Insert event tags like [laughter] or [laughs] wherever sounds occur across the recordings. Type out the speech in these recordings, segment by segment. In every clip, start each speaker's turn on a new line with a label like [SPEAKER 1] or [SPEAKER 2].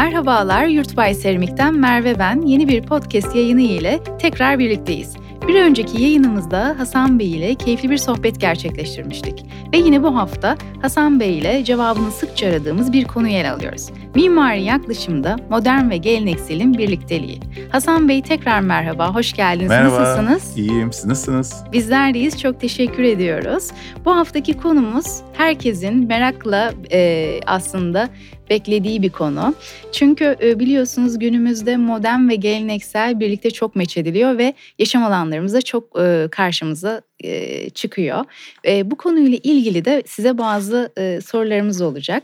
[SPEAKER 1] Merhabalar, Yurtbay Seramik'ten Merve ben. Yeni bir podcast yayını ile tekrar birlikteyiz. Bir önceki yayınımızda Hasan Bey ile keyifli bir sohbet gerçekleştirmiştik. Ve yine bu hafta Hasan Bey ile cevabını sıkça aradığımız bir konuyu ele alıyoruz. Mimari yaklaşımda modern ve gelenekselin birlikteliği. Hasan Bey tekrar merhaba, hoş geldiniz.
[SPEAKER 2] Merhaba,
[SPEAKER 1] Nasılsınız?
[SPEAKER 2] iyiyim. Siz nasılsınız?
[SPEAKER 1] Bizler deyiz, çok teşekkür ediyoruz. Bu haftaki konumuz herkesin merakla e, aslında beklediği bir konu. Çünkü e, biliyorsunuz günümüzde modern ve geleneksel birlikte çok meç ediliyor ve yaşam alanlarımızda çok e, karşımıza e, çıkıyor. Bu konuyla ilgili de size bazı sorularımız olacak.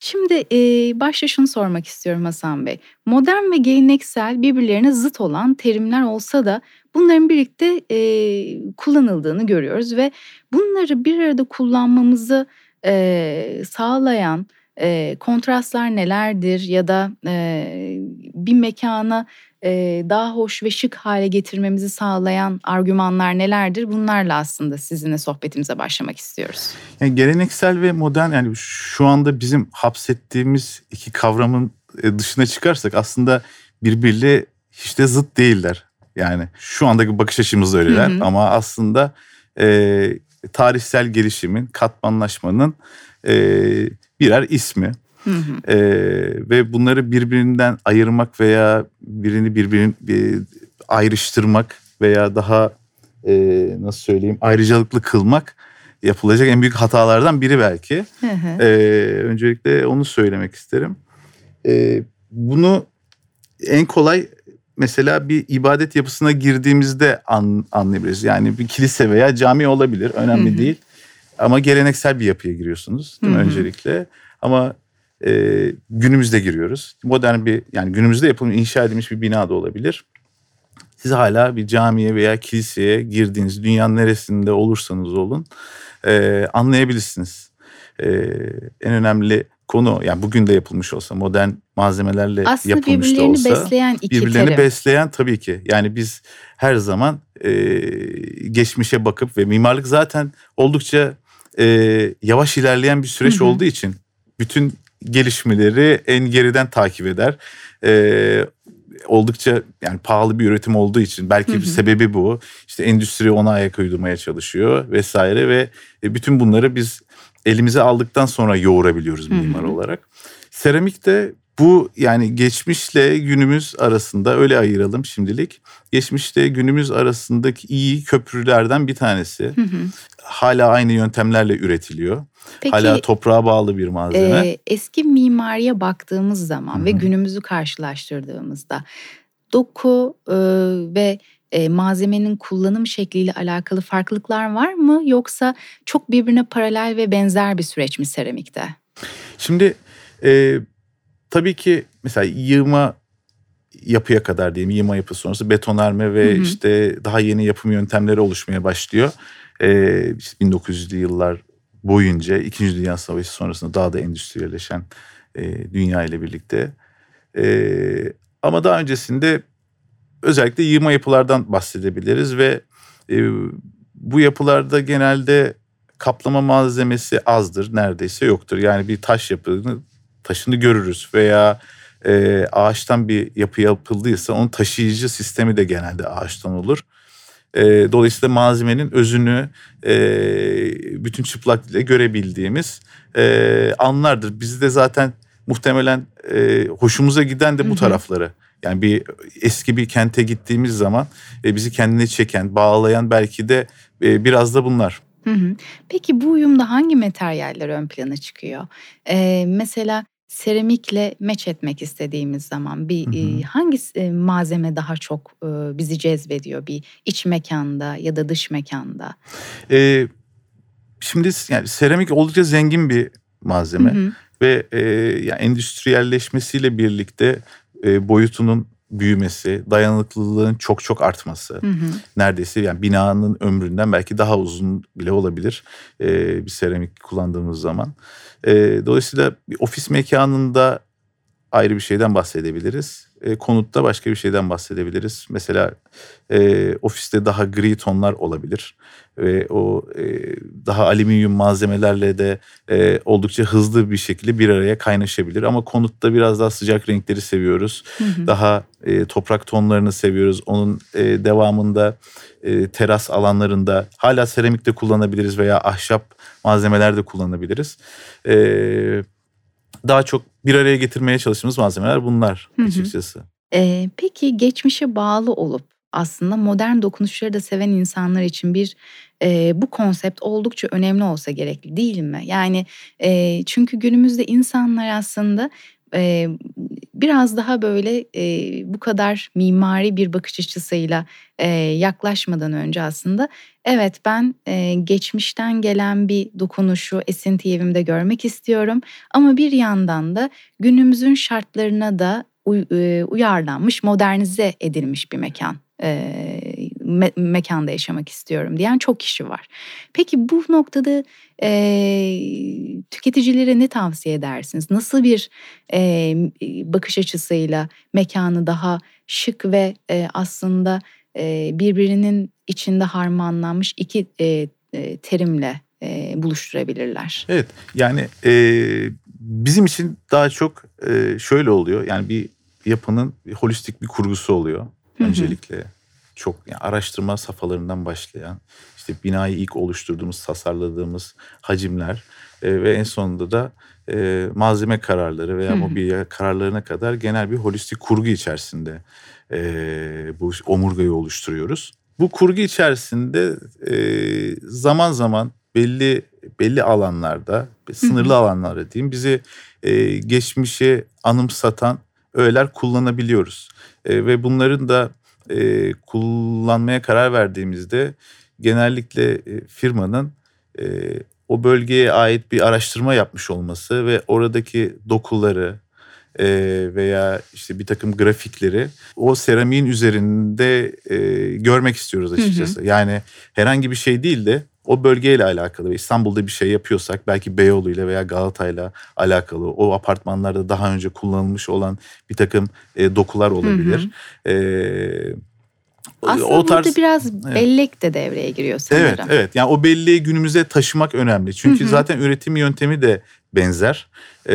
[SPEAKER 1] Şimdi e, başta şunu sormak istiyorum Hasan Bey. Modern ve geleneksel birbirlerine zıt olan terimler olsa da bunların birlikte e, kullanıldığını görüyoruz ve bunları bir arada kullanmamızı e, sağlayan e, kontrastlar nelerdir ya da e, bir mekana e, daha hoş ve şık hale getirmemizi sağlayan argümanlar nelerdir? Bunlarla aslında sizinle sohbetimize başlamak istiyoruz.
[SPEAKER 2] Yani geleneksel ve modern yani şu anda bizim hapsettiğimiz iki kavramın dışına çıkarsak aslında birbiriyle hiç de zıt değiller. Yani şu andaki bakış açımız öyleler hı hı. ama aslında e, tarihsel gelişimin, katmanlaşmanın e, birer ismi. Hı hı. Ee, ve bunları birbirinden ayırmak veya birini birbirini bir, ayrıştırmak veya daha e, nasıl söyleyeyim ayrıcalıklı kılmak yapılacak en büyük hatalardan biri belki. Hı hı. Ee, öncelikle onu söylemek isterim. Ee, bunu en kolay mesela bir ibadet yapısına girdiğimizde an, anlayabiliriz. Yani bir kilise veya cami olabilir önemli hı hı. değil. Ama geleneksel bir yapıya giriyorsunuz değil mi? Hı hı. öncelikle. Ama e, günümüzde giriyoruz. Modern bir yani günümüzde yapılmış inşa edilmiş bir bina da olabilir. Siz hala bir camiye veya kiliseye girdiğiniz dünyanın neresinde olursanız olun e, anlayabilirsiniz. E, en önemli konu yani bugün de yapılmış olsa modern malzemelerle
[SPEAKER 1] Aslında
[SPEAKER 2] yapılmış
[SPEAKER 1] da olsa. besleyen iki
[SPEAKER 2] birbirlerini
[SPEAKER 1] terim.
[SPEAKER 2] besleyen tabii ki. Yani biz her zaman e, geçmişe bakıp ve mimarlık zaten oldukça e, yavaş ilerleyen bir süreç hı hı. olduğu için bütün gelişmeleri en geriden takip eder. E, oldukça yani pahalı bir üretim olduğu için belki bir sebebi bu. İşte endüstri ona ayak uydurmaya çalışıyor vesaire ve e, bütün bunları biz elimize aldıktan sonra yoğurabiliyoruz mimar olarak. Seramik de bu yani geçmişle günümüz arasında öyle ayıralım şimdilik. Geçmişle günümüz arasındaki iyi köprülerden bir tanesi. Hı hı. Hala aynı yöntemlerle üretiliyor. Peki, Hala toprağa bağlı bir malzeme.
[SPEAKER 1] E, eski mimariye baktığımız zaman hı hı. ve günümüzü karşılaştırdığımızda doku e, ve e, malzemenin kullanım şekliyle alakalı farklılıklar var mı yoksa çok birbirine paralel ve benzer bir süreç mi seramikte?
[SPEAKER 2] Şimdi e, tabii ki mesela yığma yapıya kadar diyeyim yığma yapı sonrası betonarme ve hı hı. işte daha yeni yapım yöntemleri oluşmaya başlıyor. Ee, işte 1900'lü yıllar boyunca İkinci Dünya Savaşı sonrasında daha da endüstriyelleşen e, dünya ile birlikte. E, ama daha öncesinde özellikle yığma yapılardan bahsedebiliriz ve e, bu yapılarda genelde kaplama malzemesi azdır, neredeyse yoktur. Yani bir taş yapının taşını görürüz veya e, ağaçtan bir yapı yapıldıysa onun taşıyıcı sistemi de genelde ağaçtan olur. E, dolayısıyla malzemenin özünü e, bütün çıplaklığıyla görebildiğimiz e, anlardır. Bizi de zaten muhtemelen e, hoşumuza giden de bu tarafları. Yani bir eski bir kente gittiğimiz zaman e, bizi kendine çeken, bağlayan belki de e, biraz da bunlar.
[SPEAKER 1] Hı hı. Peki bu uyumda hangi materyaller ön plana çıkıyor? Ee, mesela seramikle meç etmek istediğimiz zaman bir hı hı. hangi malzeme daha çok bizi cezbediyor bir iç mekanda ya da dış mekanda?
[SPEAKER 2] Ee, şimdi yani seramik oldukça zengin bir malzeme hı hı. ve e, yani endüstriyelleşmesiyle birlikte e, boyutunun büyümesi, dayanıklılığın çok çok artması. Hı hı. Neredeyse yani binanın ömründen belki daha uzun bile olabilir e, bir seramik kullandığımız zaman. E, dolayısıyla bir ofis mekanında ayrı bir şeyden bahsedebiliriz. E, konutta başka bir şeyden bahsedebiliriz. Mesela e, ofiste daha gri tonlar olabilir ve o e, daha alüminyum malzemelerle de e, oldukça hızlı bir şekilde bir araya kaynaşabilir. Ama konutta biraz daha sıcak renkleri seviyoruz. Hı hı. Daha e, toprak tonlarını seviyoruz. Onun e, devamında e, teras alanlarında hala seramikte kullanabiliriz veya ahşap malzemeler de kullanabiliriz. Evet daha çok bir araya getirmeye çalıştığımız malzemeler bunlar hı hı. açıkçası.
[SPEAKER 1] Ee, peki geçmişe bağlı olup aslında modern dokunuşları da seven insanlar için bir e, bu konsept oldukça önemli olsa gerekli değil mi? Yani e, çünkü günümüzde insanlar aslında e, biraz daha böyle e, bu kadar mimari bir bakış açısıyla e, yaklaşmadan önce aslında evet ben e, geçmişten gelen bir dokunuşu esinti evimde görmek istiyorum. Ama bir yandan da günümüzün şartlarına da uy, uyarlanmış modernize edilmiş bir mekan e, me- mekanda yaşamak istiyorum diyen çok kişi var. Peki bu noktada e, tüketicilere ne tavsiye edersiniz? Nasıl bir e, bakış açısıyla mekanı daha şık ve e, aslında e, birbirinin içinde harmanlanmış iki e, e, terimle e, buluşturabilirler?
[SPEAKER 2] Evet yani e, bizim için daha çok e, şöyle oluyor yani bir yapının bir holistik bir kurgusu oluyor öncelikle. Çok yani araştırma safhalarından başlayan işte binayı ilk oluşturduğumuz, tasarladığımız hacimler e, ve en sonunda da e, malzeme kararları veya mobilya kararlarına kadar genel bir holistik kurgu içerisinde e, bu omurgayı oluşturuyoruz. Bu kurgu içerisinde e, zaman zaman belli belli alanlarda, sınırlı alanlarda diyeyim bizi e, geçmişe anımsatan öğeler kullanabiliyoruz. E, ve bunların da e, kullanmaya karar verdiğimizde genellikle e, firmanın e, o bölgeye ait bir araştırma yapmış olması ve oradaki dokuları e, veya işte bir takım grafikleri o seramiğin üzerinde e, görmek istiyoruz açıkçası. Hı hı. Yani herhangi bir şey değil de o bölgeyle alakalı ve İstanbul'da bir şey yapıyorsak belki Beyoğlu ile veya Galata'yla alakalı o apartmanlarda daha önce kullanılmış olan bir takım e, dokular olabilir. Hı hı.
[SPEAKER 1] E, aslında o tarz, burada biraz bellek evet. de devreye giriyor sanırım.
[SPEAKER 2] Evet, evet. Yani o belleği günümüze taşımak önemli. Çünkü hı hı. zaten üretim yöntemi de benzer. Ee,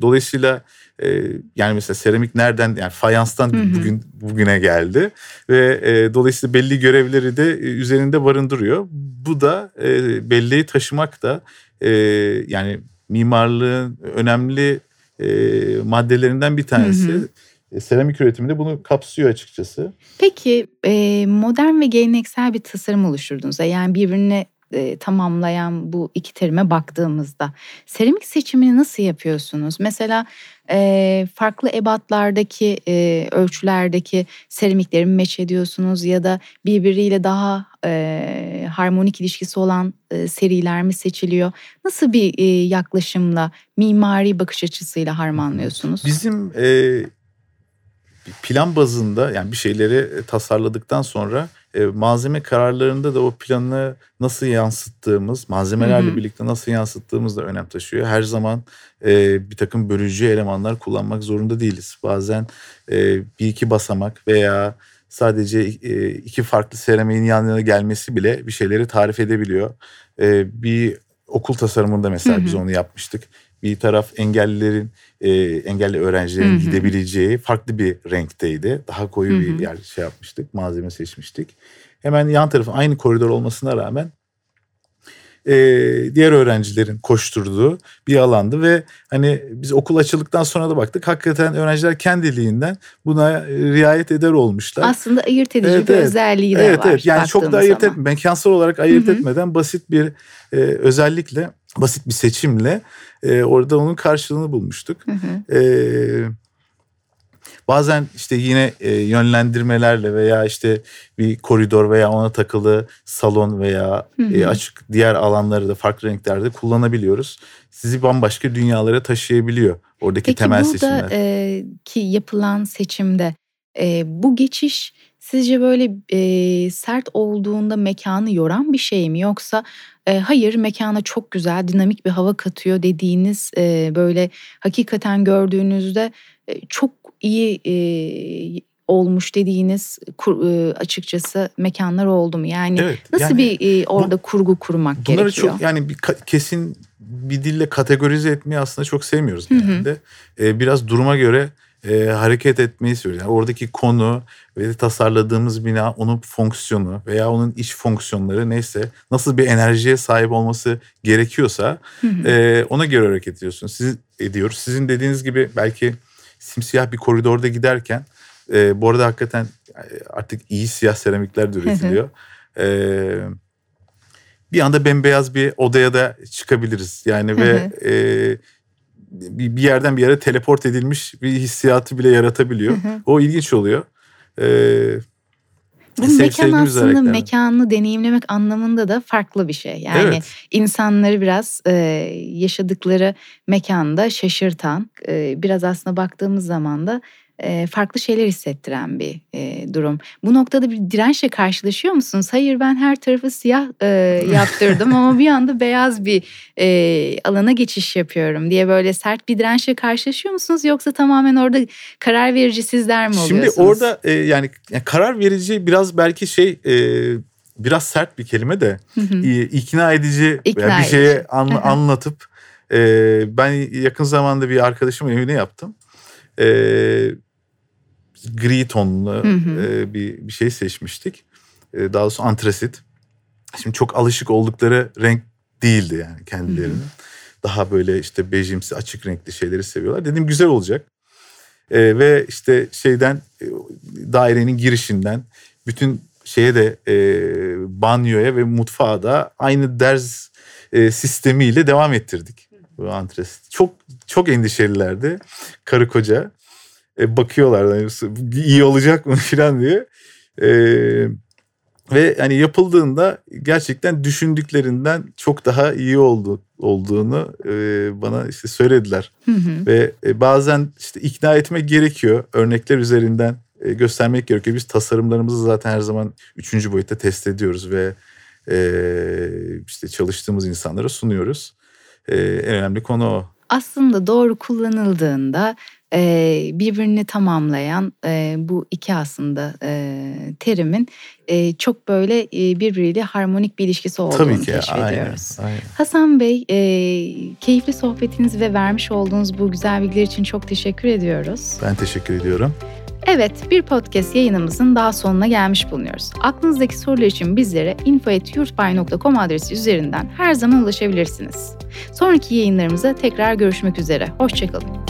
[SPEAKER 2] dolayısıyla e, yani mesela seramik nereden yani fayanstan hı hı. bugün bugüne geldi ve e, dolayısıyla belli görevleri de e, üzerinde barındırıyor. Bu da e, belleği taşımak da e, yani mimarlığın önemli e, maddelerinden bir tanesi. Hı hı. E, seramik üretiminde bunu kapsıyor açıkçası.
[SPEAKER 1] Peki e, modern ve geleneksel bir tasarım oluşturdunuz. Yani birbirine e, tamamlayan bu iki terime baktığımızda seramik seçimini nasıl yapıyorsunuz? Mesela e, farklı ebatlardaki e, ölçülerdeki seramikleri mi meç ediyorsunuz ya da birbiriyle daha e, harmonik ilişkisi olan e, seriler mi seçiliyor? Nasıl bir e, yaklaşımla mimari bakış açısıyla harmanlıyorsunuz?
[SPEAKER 2] Bizim e, plan bazında yani bir şeyleri e, tasarladıktan sonra e, malzeme kararlarında da o planı nasıl yansıttığımız, malzemelerle Hı-hı. birlikte nasıl yansıttığımız da önem taşıyor. Her zaman e, bir takım bölücü elemanlar kullanmak zorunda değiliz. Bazen e, bir iki basamak veya sadece e, iki farklı seramiğin yan yana gelmesi bile bir şeyleri tarif edebiliyor. E, bir okul tasarımında mesela Hı-hı. biz onu yapmıştık bir taraf engellilerin, e, engelli öğrencilerin hı hı. gidebileceği farklı bir renkteydi. Daha koyu hı hı. bir yer şey yapmıştık, malzeme seçmiştik. Hemen yan tarafı aynı koridor olmasına rağmen e, diğer öğrencilerin koşturduğu bir alandı ve hani biz okul açıldıktan sonra da baktık hakikaten öğrenciler kendiliğinden buna riayet eder olmuşlar.
[SPEAKER 1] Aslında ayırt edici evet, bir evet. özelliği de evet, var. Evet
[SPEAKER 2] yani çok da ayırt et, mekansal olarak ayırt Hı-hı. etmeden basit bir e, özellikle basit bir seçimle e, orada onun karşılığını bulmuştuk. Hı hı. E, bazen işte yine e, yönlendirmelerle veya işte bir koridor veya ona takılı salon veya hı hı. E, açık diğer alanları da farklı renklerde kullanabiliyoruz. Sizi bambaşka dünyalara taşıyabiliyor oradaki
[SPEAKER 1] Peki
[SPEAKER 2] temel
[SPEAKER 1] seçimler. Peki burada e, ki yapılan seçimde e, bu geçiş Sizce böyle e, sert olduğunda mekanı yoran bir şey mi yoksa e, hayır mekana çok güzel dinamik bir hava katıyor dediğiniz e, böyle hakikaten gördüğünüzde e, çok iyi e, olmuş dediğiniz kur, e, açıkçası mekanlar oldu mu? Yani
[SPEAKER 2] Evet,
[SPEAKER 1] nasıl
[SPEAKER 2] yani
[SPEAKER 1] bir e, orada
[SPEAKER 2] bu-
[SPEAKER 1] kurgu kurmak
[SPEAKER 2] Bunları
[SPEAKER 1] gerekiyor?
[SPEAKER 2] çok yani bir ka- kesin bir dille kategorize etmeyi aslında çok sevmiyoruz
[SPEAKER 1] Hı hı.
[SPEAKER 2] genelde. Ee, biraz duruma göre e, hareket etmeyi söylüyoruz. Yani oradaki konu ve tasarladığımız bina, onun fonksiyonu veya onun iç fonksiyonları neyse nasıl bir enerjiye sahip olması gerekiyorsa
[SPEAKER 1] Hı hı.
[SPEAKER 2] e, ona göre hareket ediyorsun. Siz ediyoruz. Sizin dediğiniz gibi belki simsiyah bir koridorda giderken e, bu arada hakikaten e, artık iyi siyah seramikler de üretiliyor. E, bir anda bembeyaz bir odaya da çıkabiliriz. Yani ve e, bir yerden bir yere teleport edilmiş bir hissiyatı bile yaratabiliyor.
[SPEAKER 1] Hı hı.
[SPEAKER 2] O ilginç oluyor. E,
[SPEAKER 1] Bu
[SPEAKER 2] sev-
[SPEAKER 1] mekan aslında mekanını deneyimlemek anlamında da farklı bir şey. Yani
[SPEAKER 2] evet.
[SPEAKER 1] insanları biraz e, yaşadıkları mekanda şaşırtan, e, biraz aslında baktığımız zaman da farklı şeyler hissettiren bir e, durum. Bu noktada bir dirençle karşılaşıyor musunuz? Hayır ben her tarafı siyah e, [laughs] yaptırdım ama bir anda beyaz bir e, alana geçiş yapıyorum diye böyle sert bir dirençle karşılaşıyor musunuz? Yoksa tamamen orada karar verici sizler mi
[SPEAKER 2] Şimdi
[SPEAKER 1] oluyorsunuz?
[SPEAKER 2] orada e, yani, yani karar verici biraz belki şey e, biraz sert bir kelime de
[SPEAKER 1] Hı hı.
[SPEAKER 2] e, ikna edici
[SPEAKER 1] İkna
[SPEAKER 2] veya bir şeye an- anlatıp e, ben yakın zamanda bir arkadaşımın evine yaptım. E, gri tonlu
[SPEAKER 1] Hı hı.
[SPEAKER 2] e, bir, bir şey seçmiştik. E, daha doğrusu antrasit. Şimdi çok alışık oldukları renk değildi yani kendilerinin. Daha böyle işte bejimsi açık renkli şeyleri seviyorlar. Dedim güzel olacak. E, ve işte şeyden e, dairenin girişinden bütün şeye de e, banyoya ve mutfağa da aynı derz e, sistemiyle devam ettirdik bu antresit. Çok çok endişelilerdi karı koca. E, bakıyorlar hani, iyi olacak mı [laughs] falan diye. E, ve hani yapıldığında gerçekten düşündüklerinden çok daha iyi oldu olduğunu e, bana işte söylediler.
[SPEAKER 1] Hı hı.
[SPEAKER 2] Ve e, bazen işte ikna etmek gerekiyor. Örnekler üzerinden e, göstermek gerekiyor. Biz tasarımlarımızı zaten her zaman üçüncü boyutta test ediyoruz ve e, işte çalıştığımız insanlara sunuyoruz. E, en önemli konu o.
[SPEAKER 1] aslında doğru kullanıldığında e, birbirini tamamlayan e, bu iki aslında e, terimin e, çok böyle e, birbiriyle harmonik bir ilişkisi olduğunu
[SPEAKER 2] Tabii ki. Aynen,
[SPEAKER 1] keşfediyoruz.
[SPEAKER 2] aynen.
[SPEAKER 1] Hasan Bey, e, keyifli sohbetiniz ve vermiş olduğunuz bu güzel bilgiler için çok teşekkür ediyoruz.
[SPEAKER 2] Ben teşekkür ediyorum.
[SPEAKER 1] Evet, bir podcast yayınımızın daha sonuna gelmiş bulunuyoruz. Aklınızdaki sorular için bizlere info.yurtbay.com adresi üzerinden her zaman ulaşabilirsiniz. Sonraki yayınlarımızda tekrar görüşmek üzere. Hoşçakalın.